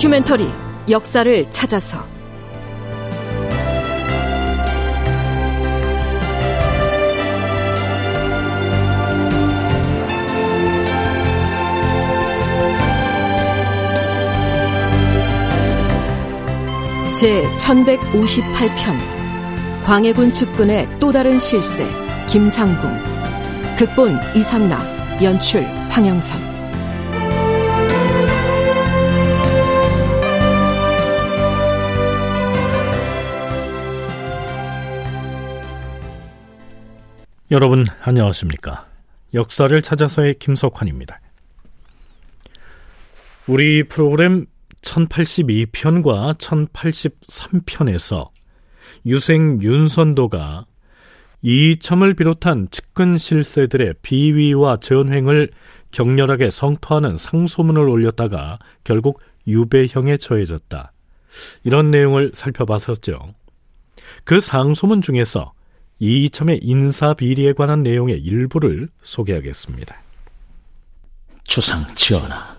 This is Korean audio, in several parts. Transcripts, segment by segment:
다큐멘터리 역사를 찾아서. 제 1158편 광해군 측근의 또 다른 실세 김상궁. 극본 이상락 연출 황영선 여러분 안녕하십니까? 역사를 찾아서의 김석환입니다. 우리 프로그램 1082편과 1083편에서 유생 윤선도가 이첨을 비롯한 측근 실세들의 비위와 전횡을 격렬하게 성토하는 상소문을 올렸다가 결국 유배형에 처해졌다. 이런 내용을 살펴봤었죠. 그 상소문 중에서 이첨의 인사 비리에 관한 내용의 일부를 소개하겠습니다. 주상 전하,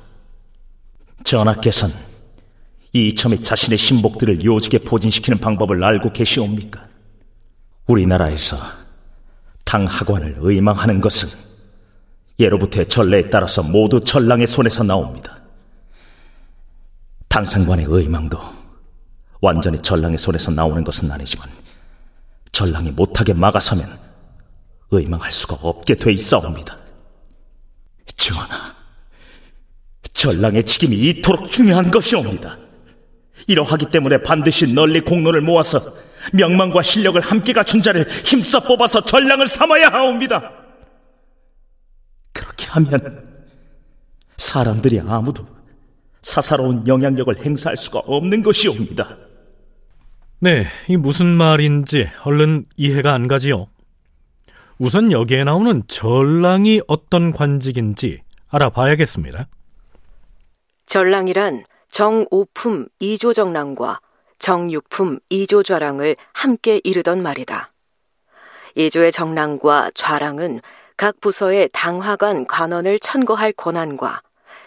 전하께서는 이첨이 자신의 신복들을 요직에 포진시키는 방법을 알고 계시옵니까? 우리나라에서 당학관을 의망하는 것은 예로부터의 전례에 따라서 모두 전랑의 손에서 나옵니다. 당상관의 의망도 완전히 전랑의 손에서 나오는 것은 아니지만 전랑이 못하게 막아서면 의망할 수가 없게 돼 있사옵니다. 전하, 전랑의 책임이 이토록 중요한 것이옵니다. 이러하기 때문에 반드시 널리 공론을 모아서 명망과 실력을 함께 갖춘 자를 힘써 뽑아서 전랑을 삼아야 하옵니다. 그렇게 하면 사람들이 아무도 사사로운 영향력을 행사할 수가 없는 것이옵니다. 네, 이 무슨 말인지 얼른 이해가 안 가지요. 우선 여기에 나오는 전랑이 어떤 관직인지 알아봐야겠습니다. 전랑이란 정오품 이조정랑과 정육품 이조좌랑을 함께 이르던 말이다. 이조의 정랑과 좌랑은 각 부서의 당화관 관원을 천거할 권한과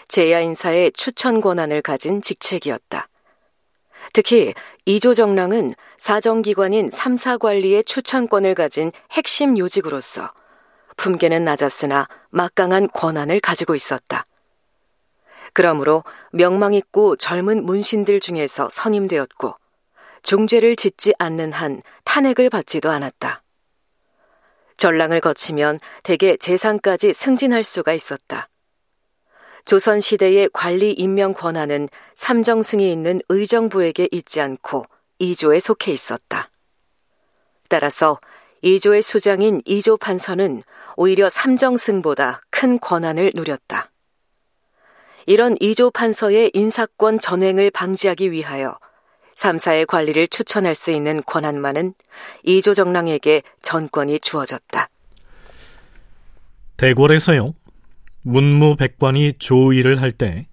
제야 인사의 추천 권한을 가진 직책이었다. 특히 이조정랑은 사정기관인 삼사관리의 추천권을 가진 핵심 요직으로서 품계는 낮았으나 막강한 권한을 가지고 있었다. 그러므로 명망 있고 젊은 문신들 중에서 선임되었고 중죄를 짓지 않는 한 탄핵을 받지도 않았다. 전랑을 거치면 대개 재상까지 승진할 수가 있었다. 조선시대의 관리 임명 권한은 삼정승이 있는 의정부에게 있지 않고 이조에 속해 있었다. 따라서 이조의 수장인 이조 판서는 오히려 삼정승보다 큰 권한을 누렸다. 이런 이조 판서의 인사권 전횡을 방지하기 위하여 3사의 관리를 추천할 수 있는 권한만은 이조 정랑에게 전권이 주어졌다. 대궐에서요. 문무백관이 조의를 할 때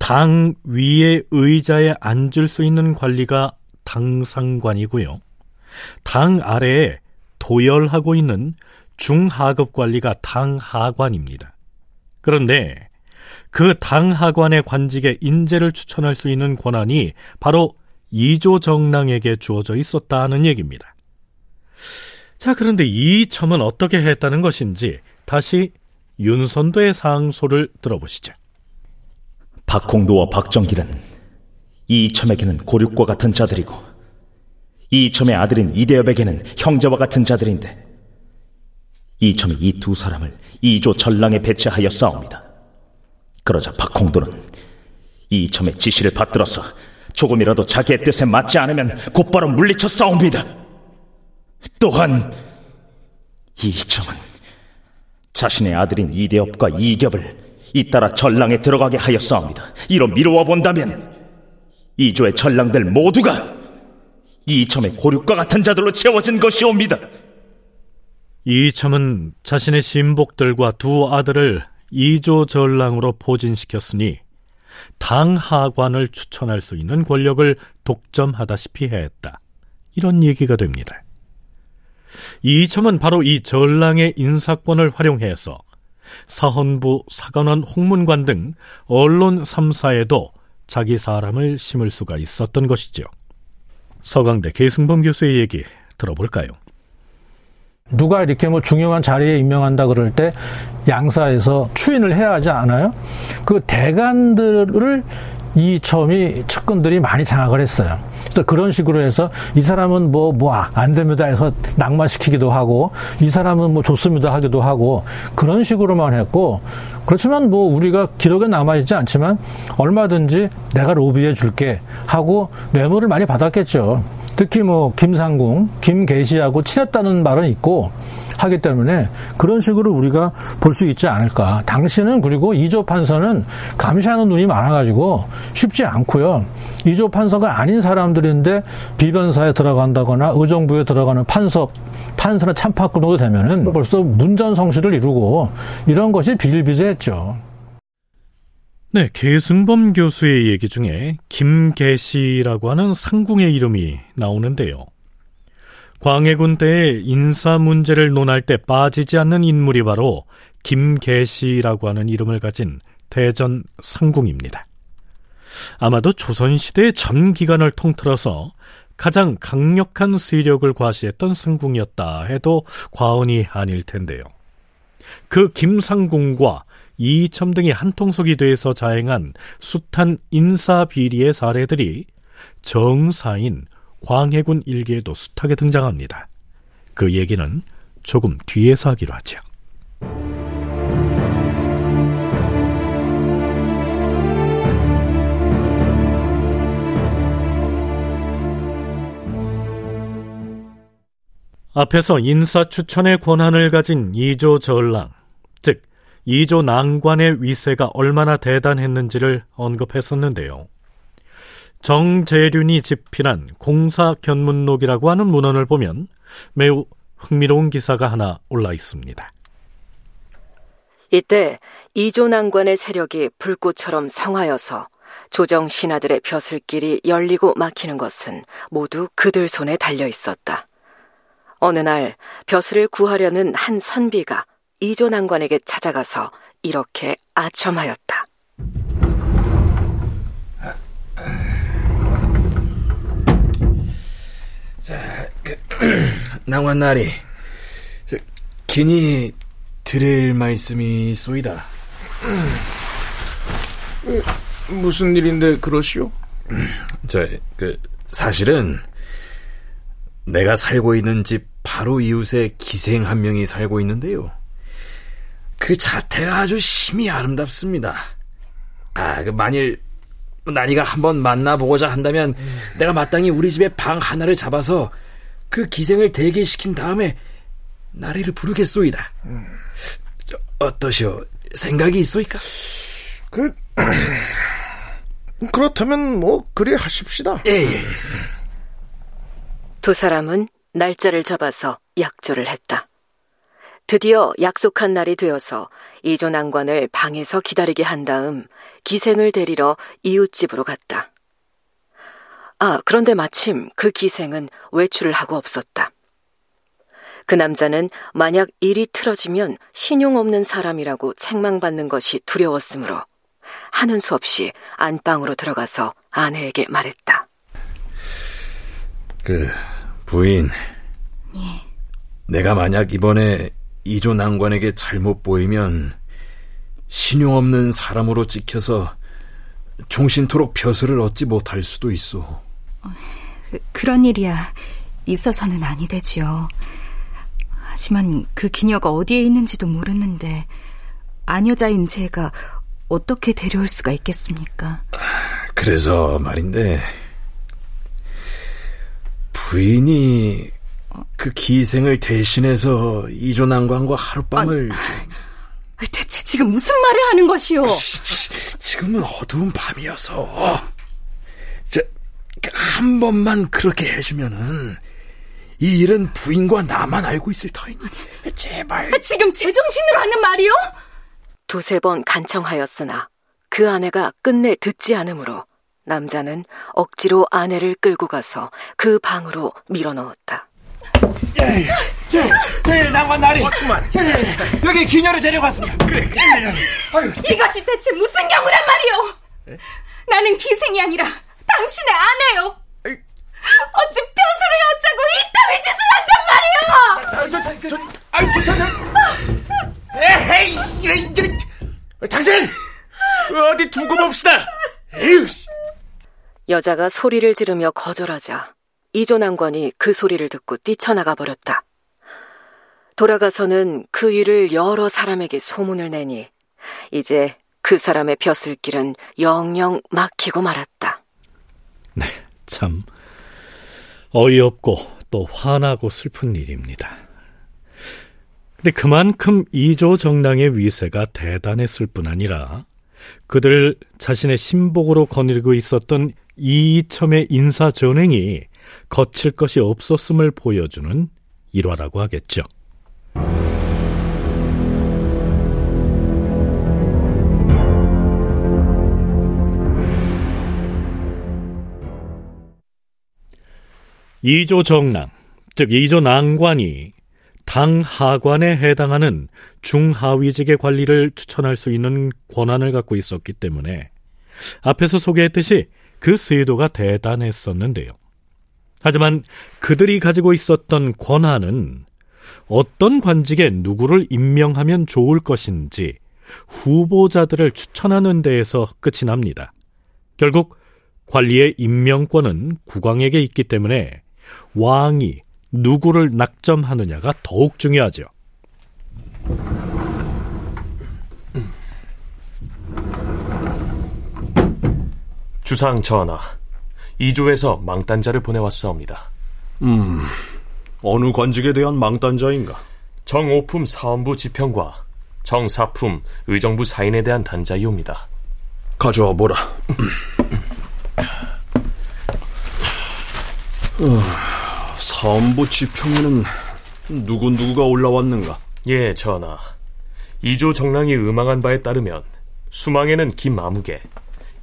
당 위의 의자에 앉을 수 있는 관리가 당상관이고요. 당 아래에 도열하고 있는 중하급 관리가 당하관입니다. 그런데 그 당하관의 관직에 인재를 추천할 수 있는 권한이 바로 이조정랑에게 주어져 있었다는 얘기입니다. 자, 그런데 이 점은 어떻게 했다는 것인지 다시 윤선도의 상소를 들어보시죠. 박홍도와 박정길은 이첨에게는 고륙과 같은 자들이고 이첨의 아들인 이대엽에게는 형제와 같은 자들인데 이첨이 이 두 사람을 이조 전랑에 배치하여 싸웁니다. 그러자 박홍도는 이첨의 지시를 받들어서 조금이라도 자기의 뜻에 맞지 않으면 곧바로 물리쳐 싸웁니다. 또한 이첨은 자신의 아들인 이대엽과 이ገብ을 잇따라 전랑에 들어가게 하였사옵니다. 이로 미루어 본다면 이조의 전랑들 모두가 이첨의 고륙과 같은 자들로 채워진 것이옵니다. 이첨은 자신의 신복들과 두 아들을 이조 전랑으로 포진시켰으니 당 하관을 추천할 수 있는 권력을 독점하다시피 했다. 이런 얘기가 됩니다. 이첨은 바로 이 전랑의 인사권을 활용해서 사헌부, 사관원, 홍문관 등 언론 3사에도 자기 사람을 심을 수가 있었던 것이죠. 서강대 계승범 교수의 얘기 들어볼까요? 누가 이렇게 뭐 중요한 자리에 임명한다 그럴 때 양사에서 추인을 해야 하지 않아요? 그 대관들을 이 처음이 측근들이 많이 장악을 했어요. 그래서 그런 식으로 해서 이 사람은 뭐 뭐 안 됩니다 해서 낙마시키기도 하고 이 사람은 뭐 좋습니다 하기도 하고 그런 식으로만 했고 그렇지만 뭐 우리가 기록에 남아 있지 않지만 얼마든지 내가 로비해 줄게 하고 뇌물을 많이 받았겠죠. 특히 뭐 김상궁, 김계시하고 친했다는 말은 있고 하기 때문에 그런 식으로 우리가 볼 수 있지 않을까. 당시는 그리고 이조 판서는 감시하는 눈이 많아가지고 쉽지 않고요. 이조 판서가 아닌 사람들인데 비변사에 들어간다거나 의정부에 들어가는 판서, 판서나 정도 되면은 벌써 문전성시를 이루고 이런 것이 비일비재했죠. 네, 계승범 교수의 얘기 중에 김계시라고 하는 상궁의 이름이 나오는데요. 광해군 때의 인사 문제를 논할 때 빠지지 않는 인물이 바로 김계시라고 하는 이름을 가진 대전 상궁입니다. 아마도 조선시대의 전 기간을 통틀어서 가장 강력한 세력을 과시했던 상궁이었다 해도 과언이 아닐 텐데요. 그 김상궁과 이첨 등이 한통속이 돼서 자행한 숱한 인사 비리의 사례들이 정사인 광해군 일기에도 숱하게 등장합니다. 그 얘기는 조금 뒤에서 하기로 하죠. 앞에서 인사 추천의 권한을 가진 이조 전랑, 즉 이조 난관의 위세가 얼마나 대단했는지를 언급했었는데요. 정재륜이 집필한 공사 견문록이라고 하는 문헌을 보면 매우 흥미로운 기사가 하나 올라 있습니다. 이때 이조 난관의 세력이 불꽃처럼 성하여서 조정 신하들의 벼슬길이 열리고 막히는 것은 모두 그들 손에 달려 있었다. 어느 날 벼슬을 구하려는 한 선비가 이조 난관에게 찾아가서 이렇게 아첨하였다. 자, 그, 낭환나리, 긴히 드릴 말씀이 쏘이다. 무슨 일인데 그러시오? 저, 그, 사실은 내가 살고 있는 집 바로 이웃에 기생 한 명이 살고 있는데요. 그 자태가 아주 심히 아름답습니다. 아, 그 만일 나니가 한번 만나보고자 한다면 음. 내가 마땅히 우리 집에 방 하나를 잡아서 그 기생을 대기시킨 다음에 나리를 부르겠소이다. 음. 어떠시오? 생각이 있소이까? 그 그렇다면 뭐 그리 하십시다. 예, 예. 두 사람은 날짜를 잡아서 약조를 했다. 드디어 약속한 날이 되어서 이조 난관을 방에서 기다리게 한 다음 기생을 데리러 이웃집으로 갔다. 아, 그런데 마침 그 기생은 외출을 하고 없었다. 그 남자는 만약 일이 틀어지면 신용 없는 사람이라고 책망받는 것이 두려웠으므로 하는 수 없이 안방으로 들어가서 아내에게 말했다. 그 부인. 예. 내가 만약 이번에 이조 난관에게 잘못 보이면 신용 없는 사람으로 찍혀서 종신토록 벼슬을 얻지 못할 수도 있어. 그런 일이야 있어서는 아니 되지요. 하지만 그 기녀가 어디에 있는지도 모르는데 아녀자인 제가 어떻게 데려올 수가 있겠습니까? 그래서 말인데 부인이 그 기생을 대신해서 이조난관과 하룻밤을 아, 대체 지금 무슨 말을 하는 것이오? 지금은 어두운 밤이어서 저, 한 번만 그렇게 해주면은 이 일은 부인과 나만 알고 있을 터이니 제발 아, 지금 제정신으로 하는 말이오? 두세 번 간청하였으나 그 아내가 끝내 듣지 않으므로 남자는 억지로 아내를 끌고 가서 그 방으로 밀어넣었다. 예, 예, 예, 낭만 나리. 왔구만. 예, 예, 여기 기녀를 데려갔습니다. 그래, 그래. 아유, 이것이 대체 무슨 경우란 말이오? 나는 기생이 아니라 당신의 아내요. 어찌 벼슬을 어쩌고 이따위 짓을 한단 말이오! 저, 저, 저, 아이, 저, 저, 에헤이, 이래, 이래. 당신! 어디 두고 봅시다! 에휴. 여자가 소리를 지르며 거절하자 이조난관이 그 소리를 듣고 뛰쳐나가 버렸다. 돌아가서는 그 일을 여러 사람에게 소문을 내니 이제 그 사람의 벼슬 길은 영영 막히고 말았다. 네, 참 어이없고 또 화나고 슬픈 일입니다. 근데 그만큼 이조 정랑의 위세가 대단했을 뿐 아니라 그들 자신의 신복으로 거느리고 있었던 이이첨의 인사 전횡이 거칠 것이 없었음을 보여주는 일화라고 하겠죠. 이조 정랑, 즉 이조 난관이 당 하관에 해당하는 중하위직의 관리를 추천할 수 있는 권한을 갖고 있었기 때문에 앞에서 소개했듯이 그 수위도가 대단했었는데요. 하지만 그들이 가지고 있었던 권한은 어떤 관직에 누구를 임명하면 좋을 것인지 후보자들을 추천하는 데에서 끝이 납니다. 결국 관리의 임명권은 국왕에게 있기 때문에 왕이 누구를 낙점하느냐가 더욱 중요하죠. 주상 전하, 이조에서 망단자를 보내왔사옵니다. 음, 어느 관직에 대한 망단자인가? 정오품 사원부 지평과 정사품 의정부 사인에 대한 단자이옵니다. 가져와 보라. 어, 사원부 지평에는 누구누구가 올라왔는가? 예, 전하. 이조 정랑이 음망한 바에 따르면 수망에는 김아무개,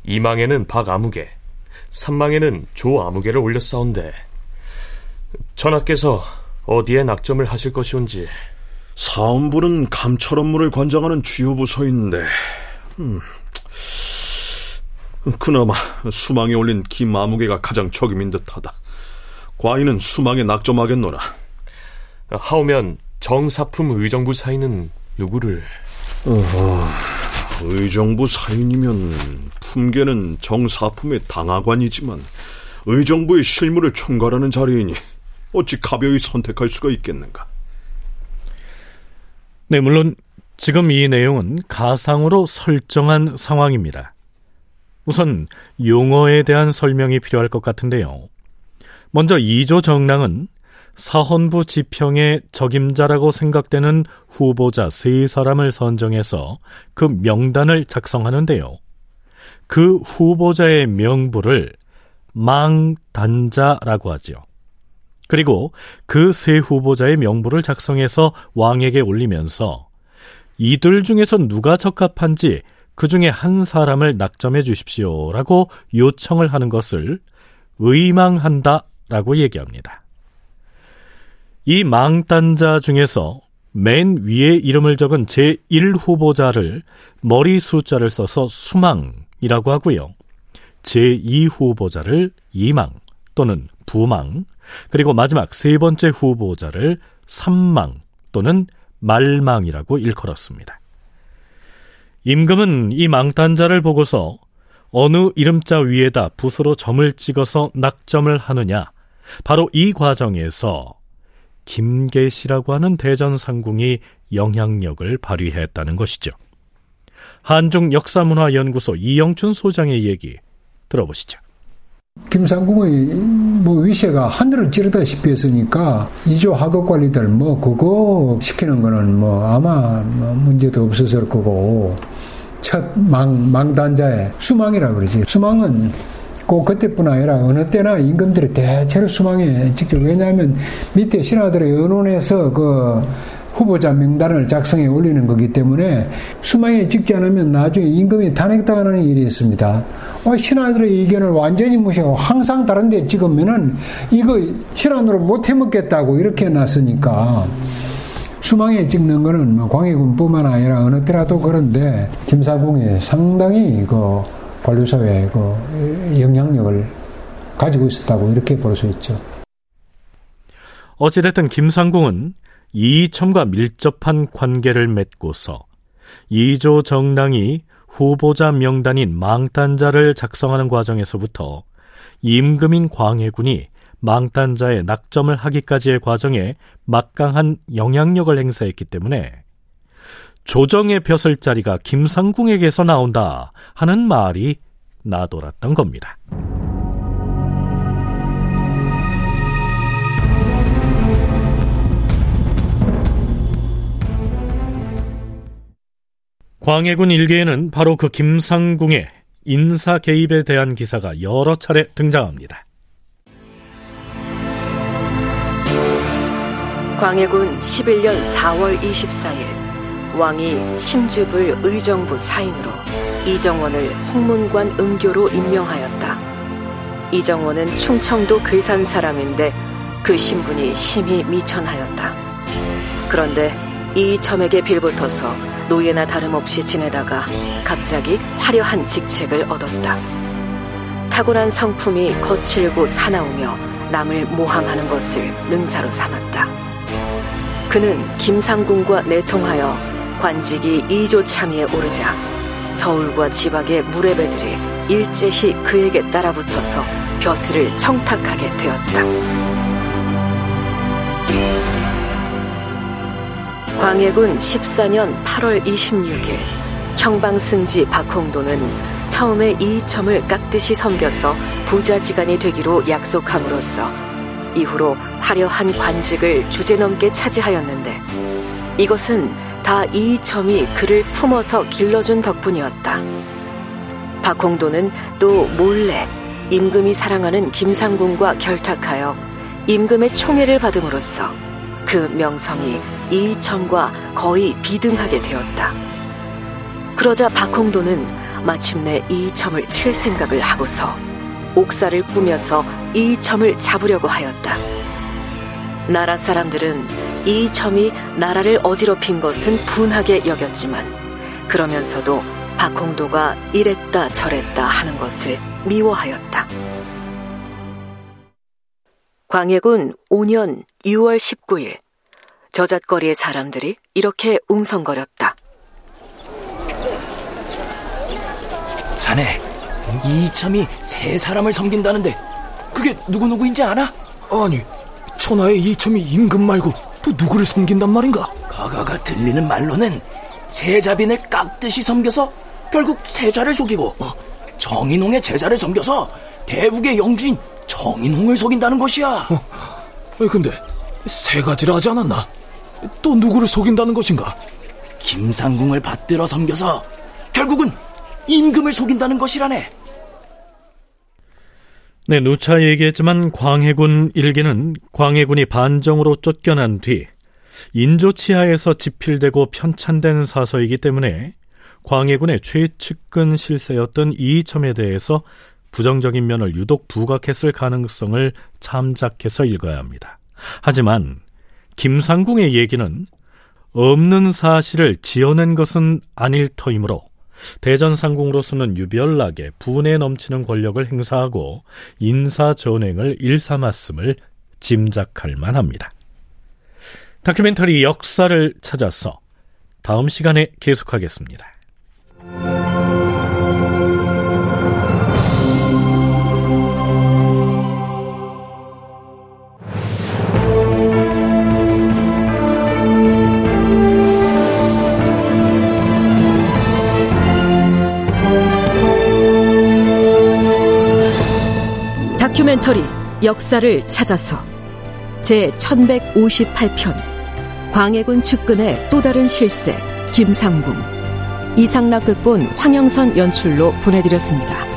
이망에는 박아무개, 삼망에는 조 아무개를 올렸사온데 전하께서 어디에 낙점을 하실 것이온지 사원부는 감찰 업무를 관장하는 주요 부서인데 음. 그나마 수망에 올린 김아무개가 가장 적임인 듯하다. 과인은 수망에 낙점하겠노라. 하오면 정사품 의정부 사인은 누구를? 어허, 의정부 사인이면 품계는 정사품의 당하관이지만 의정부의 실무를 총괄하는 자리이니 어찌 가벼이 선택할 수가 있겠는가? 네, 물론 지금 이 내용은 가상으로 설정한 상황입니다. 우선 용어에 대한 설명이 필요할 것 같은데요. 먼저 이조 정랑은 사헌부 지평의 적임자라고 생각되는 후보자 세 사람을 선정해서 그 명단을 작성하는데요. 그 후보자의 명부를 망단자라고 하지요. 그리고 그 세 후보자의 명부를 작성해서 왕에게 올리면서 이들 중에서 누가 적합한지 그 중에 한 사람을 낙점해 주십시오라고 요청을 하는 것을 의망한다라고 얘기합니다. 이 망단자 중에서 맨 위에 이름을 적은 제1 후보자를 머리 숫자를 써서 수망이라고 하고요. 제2 후보자를 이망 또는 부망, 그리고 마지막 세 번째 후보자를 삼망 또는 말망이라고 일컬었습니다. 임금은 이 망단자를 보고서 어느 이름자 위에다 붓으로 점을 찍어서 낙점을 하느냐, 바로 이 과정에서 김계시라고 하는 대전 상궁이 영향력을 발휘했다는 것이죠. 한중 역사문화연구소 이영춘 소장의 얘기 들어보시죠. 김상궁의 뭐 위세가 하늘을 찌르다시피 했으니까 이조 학업 관리들 뭐 그거 시키는 거는 뭐 아마 뭐 문제도 없었을 거고 첫 망, 망단자의 수망이라 그러지. 수망은 꼭 그때뿐 아니라 어느 때나 임금들이 대체로 수망에 직접 왜냐하면 밑에 신하들의 의논에서 그 후보자 명단을 작성해 올리는 거기 때문에 수망에 찍지 않으면 나중에 임금이 탄핵당하는 일이 있습니다. 어, 신하들의 의견을 완전히 무시하고 항상 다른 데 찍으면은 이거 신하으로 못 해먹겠다고 이렇게 해놨으니까 수망에 찍는 거는 뭐 광해군뿐만 아니라 어느 때라도 그런데 김사궁이 상당히 그 관료사회의 그 영향력을 가지고 있었다고 이렇게 볼 수 있죠. 어찌됐든 김상궁은 이첨과 밀접한 관계를 맺고서 이조 정당이 후보자 명단인 망단자를 작성하는 과정에서부터 임금인 광해군이 망단자의 낙점을 하기까지의 과정에 막강한 영향력을 행사했기 때문에 조정의 벼슬 자리가 김상궁에게서 나온다 하는 말이 나돌았던 겁니다. 광해군 일기에는 바로 그 김상궁의 인사 개입에 대한 기사가 여러 차례 등장합니다. 광해군 11년 4월 24일 왕이 심주불 의정부 사인으로 이정원을 홍문관 응교로 임명하였다. 이정원은 충청도 괴산 사람인데 그 신분이 심히 미천하였다. 그런데 이 점에게 빌붙어서 노예나 다름없이 지내다가 갑자기 화려한 직책을 얻었다. 타고난 성품이 거칠고 사나우며 남을 모함하는 것을 능사로 삼았다. 그는 김상궁과 내통하여 관직이 이조 참위에 오르자 서울과 지방의 무례배들이 일제히 그에게 따라붙어서 벼슬을 청탁하게 되었다. 광해군 14년 8월 26일 형방승지 박홍도는 처음에 이점을 깍듯이 섬겨서 부자지간이 되기로 약속함으로써 이후로 화려한 관직을 주제넘게 차지하였는데 이것은 다 이 점이 그를 품어서 길러준 덕분이었다. 박홍도는 또 몰래 임금이 사랑하는 김상궁과 결탁하여 임금의 총애를 받음으로써 그 명성이 이점과 거의 비등하게 되었다. 그러자 박홍도는 마침내 이점을 칠 생각을 하고서 옥사를 꾸며서 이점을 잡으려고 하였다. 나라 사람들은 이 점이 나라를 어지럽힌 것은 분하게 여겼지만 그러면서도 박홍도가 이랬다 저랬다 하는 것을 미워하였다. 광해군 5년 6월 19일 저잣거리의 사람들이 이렇게 웅성거렸다. 자네, 이참이 세 사람을 섬긴다는데 그게 누구누구인지 아나? 아니, 천하의 이첨이 임금 말고 또 누구를 섬긴단 말인가? 가가가 들리는 말로는 세자빈을 깍듯이 섬겨서 결국 세자를 속이고 어, 정인홍의 제자를 섬겨서 대북의 영주인 정인홍을 속인다는 것이야. 어, 근데 세 가지를 하지 않았나? 또 누구를 속인다는 것인가? 김상궁을 받들어 섬겨서 결국은 임금을 속인다는 것이라네. 네, 누차 얘기했지만 광해군 일기는 광해군이 반정으로 쫓겨난 뒤 인조 치하에서 집필되고 편찬된 사서이기 때문에 광해군의 최측근 실세였던 이첨에 대해서 부정적인 면을 유독 부각했을 가능성을 참작해서 읽어야 합니다. 하지만 김상궁의 얘기는 없는 사실을 지어낸 것은 아닐 터이므로 대전 상궁으로서는 유별나게 분에 넘치는 권력을 행사하고 인사 전횡을 일삼았음을 짐작할 만합니다. 다큐멘터리 역사를 찾아서 다음 시간에 계속하겠습니다. 다큐멘터리 역사를 찾아서 제 1158편 광해군 측근의 또 다른 실세 김상궁 이상락 극본 황영선 연출로 보내드렸습니다.